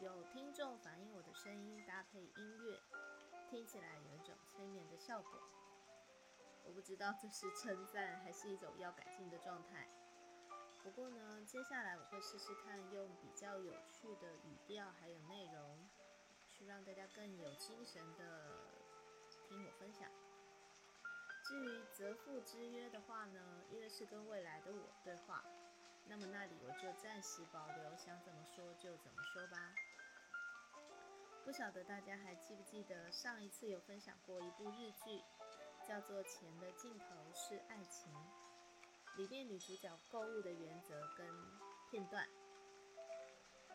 有听众反映我的声音搭配音乐，听起来有一种催眠的效果。我不知道这是称赞还是一种要改进的状态。不过呢，接下来我会试试看用比较有趣的语调还有内容，去让大家更有精神的听我分享。至于泽富之约的话呢，因为是跟未来的我对话。那么那里我就暂时保留，想怎么说就怎么说吧。不晓得大家还记不记得上一次有分享过一部日剧，叫做《钱的尽头是爱情》，里面女主角购物的原则跟片段。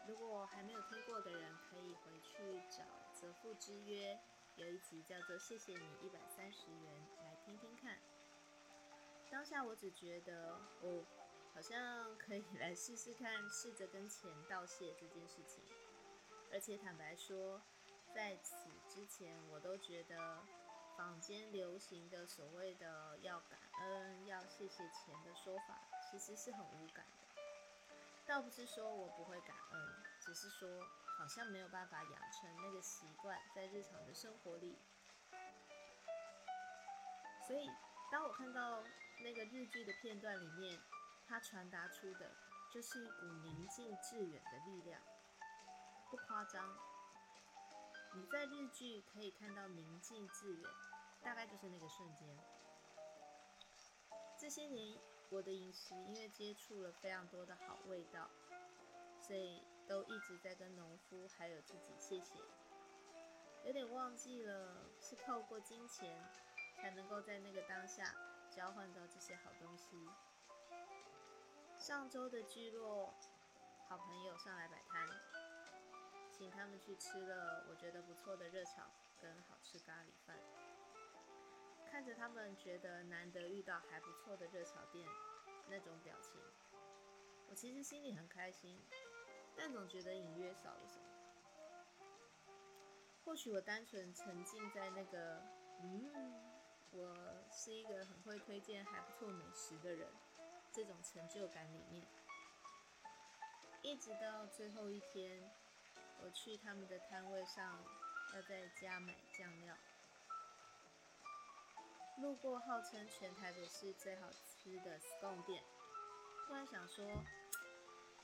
如果还没有听过的人，可以回去找《泽富之约》，有一集叫做《谢谢你一百三十元》来听听看。当下我只觉得哦。好像可以来试试看，试着跟钱道谢这件事情。而且坦白说，在此之前，我都觉得坊间流行的所谓的要感恩、要谢谢钱的说法，其实是很无感的。倒不是说我不会感恩，只是说好像没有办法养成那个习惯，在日常的生活里。所以，当我看到那个日剧的片段里面，它传达出的就是一股宁静致远的力量，不夸张。你在日剧可以看到宁静致远，大概就是那个瞬间。这些年我的饮食因为接触了非常多的好味道，所以都一直在跟农夫还有自己谢谢。有点忘记了是透过金钱才能够在那个当下交换到这些好东西。上周的聚落好朋友上来摆摊，请他们去吃了我觉得不错的热炒跟好吃咖喱饭。看着他们觉得难得遇到还不错的热炒店那种表情，我其实心里很开心，但总觉得隐约少了什么。或许我单纯沉浸在那个嗯，我是一个很会推荐还不错美食的人。这种成就感里面，一直到最后一天，我去他们的摊位上，要在家买酱料，路过号称全台北市最好吃的 scone 店，突然想说，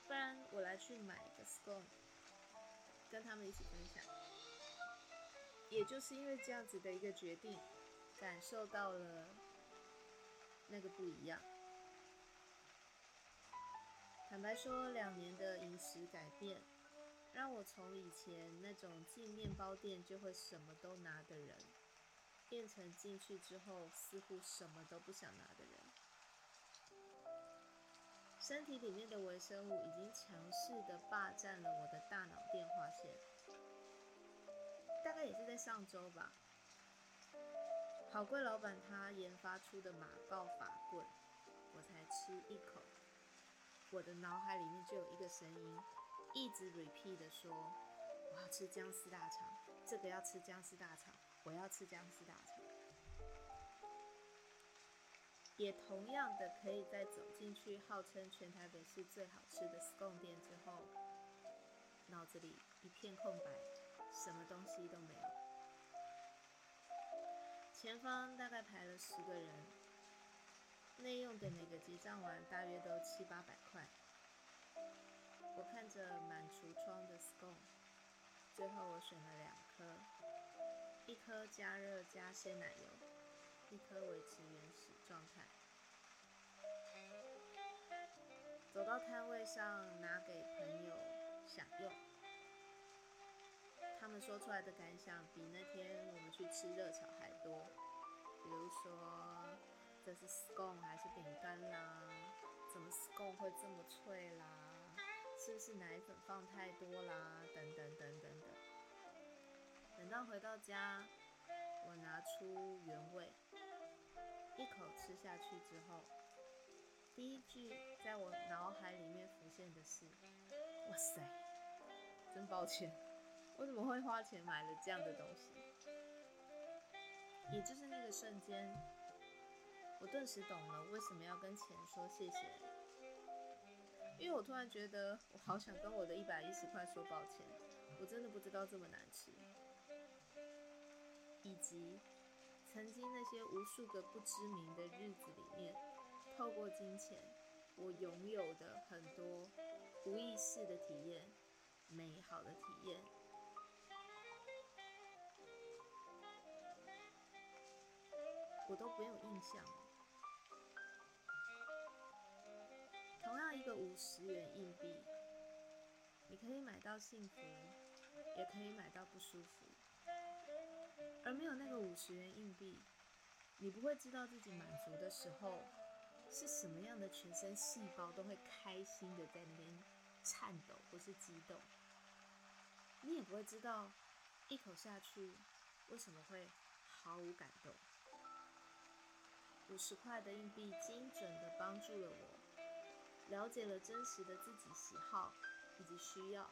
不然我来去买一个 scone，跟他们一起分享。也就是因为这样子的一个决定，感受到了那个不一样。坦白说，两年的饮食改变，让我从以前那种进面包店就会什么都拿的人，变成进去之后似乎什么都不想拿的人。身体里面的微生物已经强势的霸占了我的大脑电话线。大概也是在上周吧，好贵老板他研发出的马告法棍，我才吃一口。我的脑海里面就有一个声音，一直 repeat 的说：“我要吃姜丝大肠，这个要吃姜丝大肠，我要吃姜丝大肠。”也同样的，可以在走进去号称全台北市最好吃的 scone 店之后，脑子里一片空白，什么东西都没有。前方大概排了十个人。内用的每个结账完大约都七八百块。我看着满橱窗的 scone，最后我选了两颗，一颗加热加鲜奶油，一颗维持原始状态。走到摊位上拿给朋友享用，他们说出来的感想比那天我们去吃热炒还多，比如说。这是 scone 还是饼干啦？怎么 scone 会这么脆啦？是不是奶粉放太多啦？等等等等等。等到回到家，我拿出原味，一口吃下去之后，第一句在我脑海里面浮现的是：哇塞，真抱歉，我怎么会花钱买了这样的东西？也就是那个瞬间。我顿时懂了为什么要跟钱说谢谢。因为我突然觉得我好想跟我的一百一十块说抱歉，我真的不知道这么难吃，以及曾经那些无数个不知名的日子里面，透过金钱，我拥有的很多无意识的体验，美好的体验。我都没有印象。个五十元硬币，你可以买到幸福，也可以买到不舒服。而没有那个五十元硬币，你不会知道自己满足的时候是什么样的全身细胞都会开心的在那边颤抖或是激动。你也不会知道一口下去为什么会毫无感动。五十块的硬币精准的帮助了我，了解了真实的自己喜好以及需要，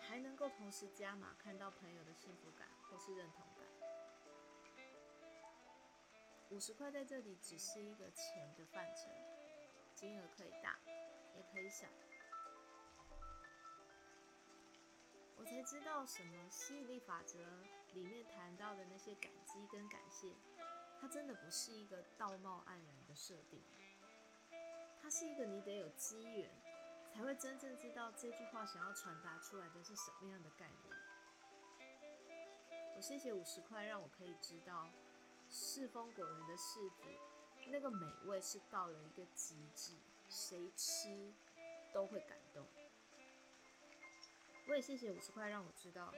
还能够同时加码看到朋友的幸福感或是认同感。五十块在这里只是一个钱的范畴，金额可以大，也可以小。我才知道什么吸引力法则里面谈到的那些感激跟感谢。它真的不是一个道貌岸然的设定，它是一个你得有机缘，才会真正知道这句话想要传达出来的是什么样的概念。我谢谢五十块，让我可以知道世风果园的柿子那个美味是到了一个极致，谁吃都会感动。我也谢谢五十块，让我知道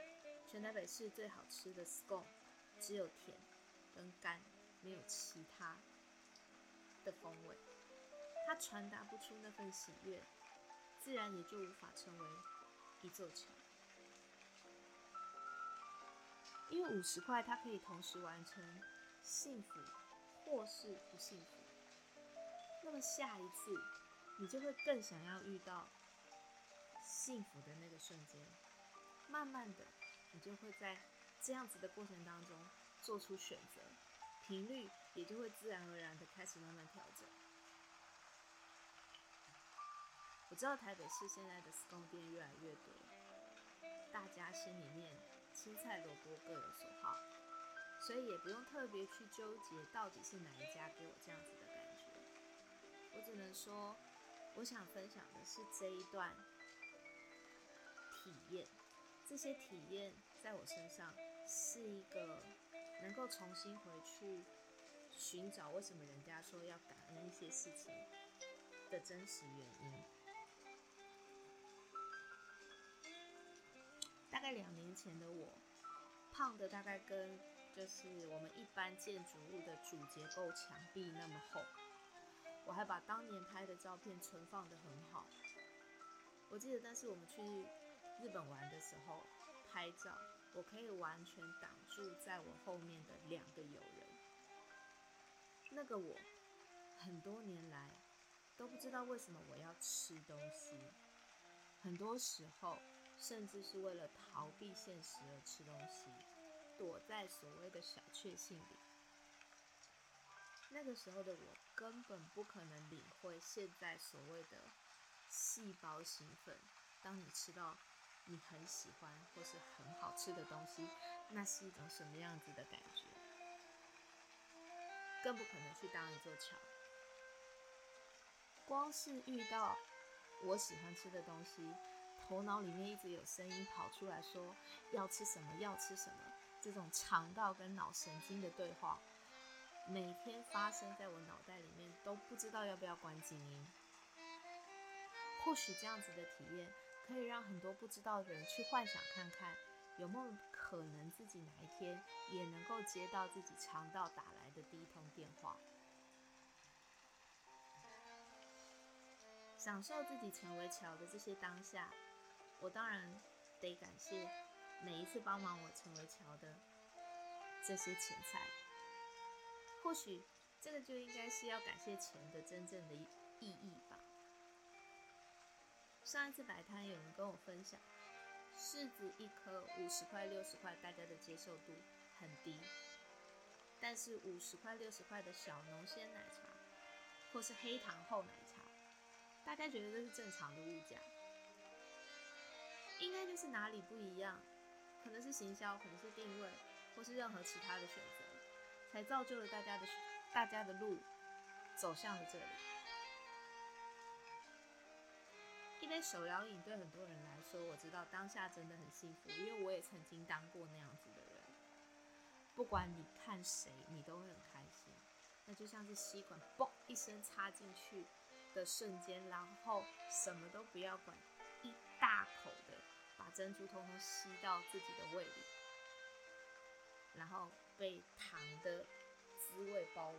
全台北市最好吃的 scone 只有甜跟干。没有其他的风味，它传达不出那份喜悦，自然也就无法成为一座桥。因为五十块，它可以同时完成幸福或是不幸福。那么下一次，你就会更想要遇到幸福的那个瞬间。慢慢的，你就会在这样子的过程当中做出选择。频率也就会自然而然的开始慢慢调整。我知道台北市现在的 scone 店越来越多，大家心里面青菜萝卜各有所好，所以也不用特别去纠结到底是哪一家给我这样子的感觉。我只能说，我想分享的是这一段体验，这些体验在我身上是一个。能够重新回去寻找为什么人家说要感恩一些事情的真实原因。大概两年前的我，胖的大概跟就是我们一般建筑物的主结构墙壁那么厚。我还把当年拍的照片存放的很好。我记得，但是我们去日本玩的时候拍照。我可以完全挡住在我后面的两个友人。那个我，很多年来都不知道为什么我要吃东西，很多时候甚至是为了逃避现实而吃东西，躲在所谓的小确幸里。那个时候的我根本不可能领会现在所谓的细胞兴奋。当你吃到。你很喜欢或是很好吃的东西，那是一种什么样子的感觉？更不可能去当一座桥。光是遇到我喜欢吃的东西，头脑里面一直有声音跑出来说要吃什么，要吃什么，这种肠道跟脑神经的对话，每天发生在我脑袋里面，都不知道要不要关静音。或许这样子的体验。可以让很多不知道的人去幻想看看，有没有可能自己哪一天也能够接到自己肠道打来的第一通电话，享受自己成为桥的这些当下。我当然得感谢每一次帮忙我成为桥的这些钱财。或许这个就应该是要感谢钱的真正的意义吧。上一次摆摊，有人跟我分享，柿子一颗五十块、六十块，大家的接受度很低。但是五十块、六十块的小农鲜奶茶，或是黑糖厚奶茶，大家觉得这是正常的物价，应该就是哪里不一样，可能是行销，可能是定位，或是任何其他的选择，才造就了大家的大家的路走向了这里。一杯手摇饮对很多人来说，我知道当下真的很幸福，因为我也曾经当过那样子的人。不管你看谁，你都会很开心。那就像是吸管“嘣”一声插进去的瞬间，然后什么都不要管，大口的把珍珠通通吸到自己的胃里，然后被糖的滋味包围。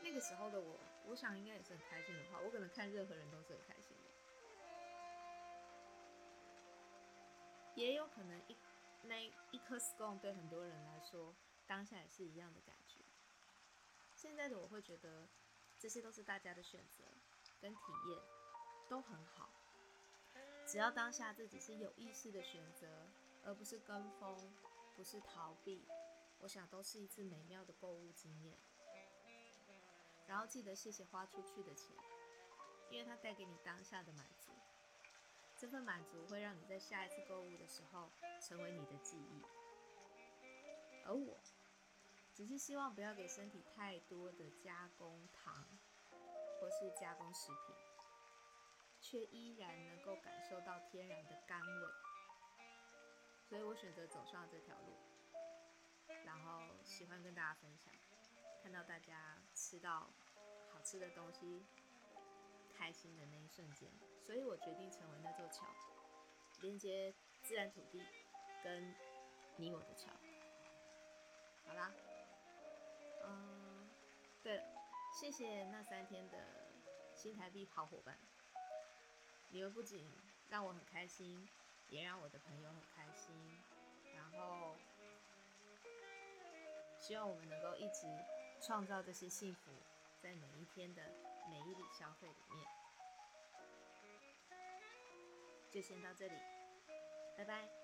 那个时候的我，我想应该也是很开心的话，我可能看任何人都是很开心的。也有可能一那一颗 scone 对很多人来说，当下也是一样的感觉。现在的我会觉得，这些都是大家的选择跟体验，都很好。只要当下自己是有意识的选择，而不是跟风，不是逃避，我想都是一次美妙的购物经验。然后记得谢谢花出去的钱，因为它带给你当下的满足。这份满足会让你在下一次购物的时候成为你的记忆，而我只是希望不要给身体太多的加工糖或是加工食品，却依然能够感受到天然的甘味，所以我选择走上这条路，然后喜欢跟大家分享，看到大家吃到好吃的东西。开心的那一瞬间，所以我决定成为那座桥，连接自然土地跟你我的桥。好啦，嗯，对了，谢谢那三天的新台币好伙伴，你们不仅让我很开心，也让我的朋友很开心，然后希望我们能够一直创造这些幸福，在每一天的。每一笔消费里面，就先到这里，拜拜。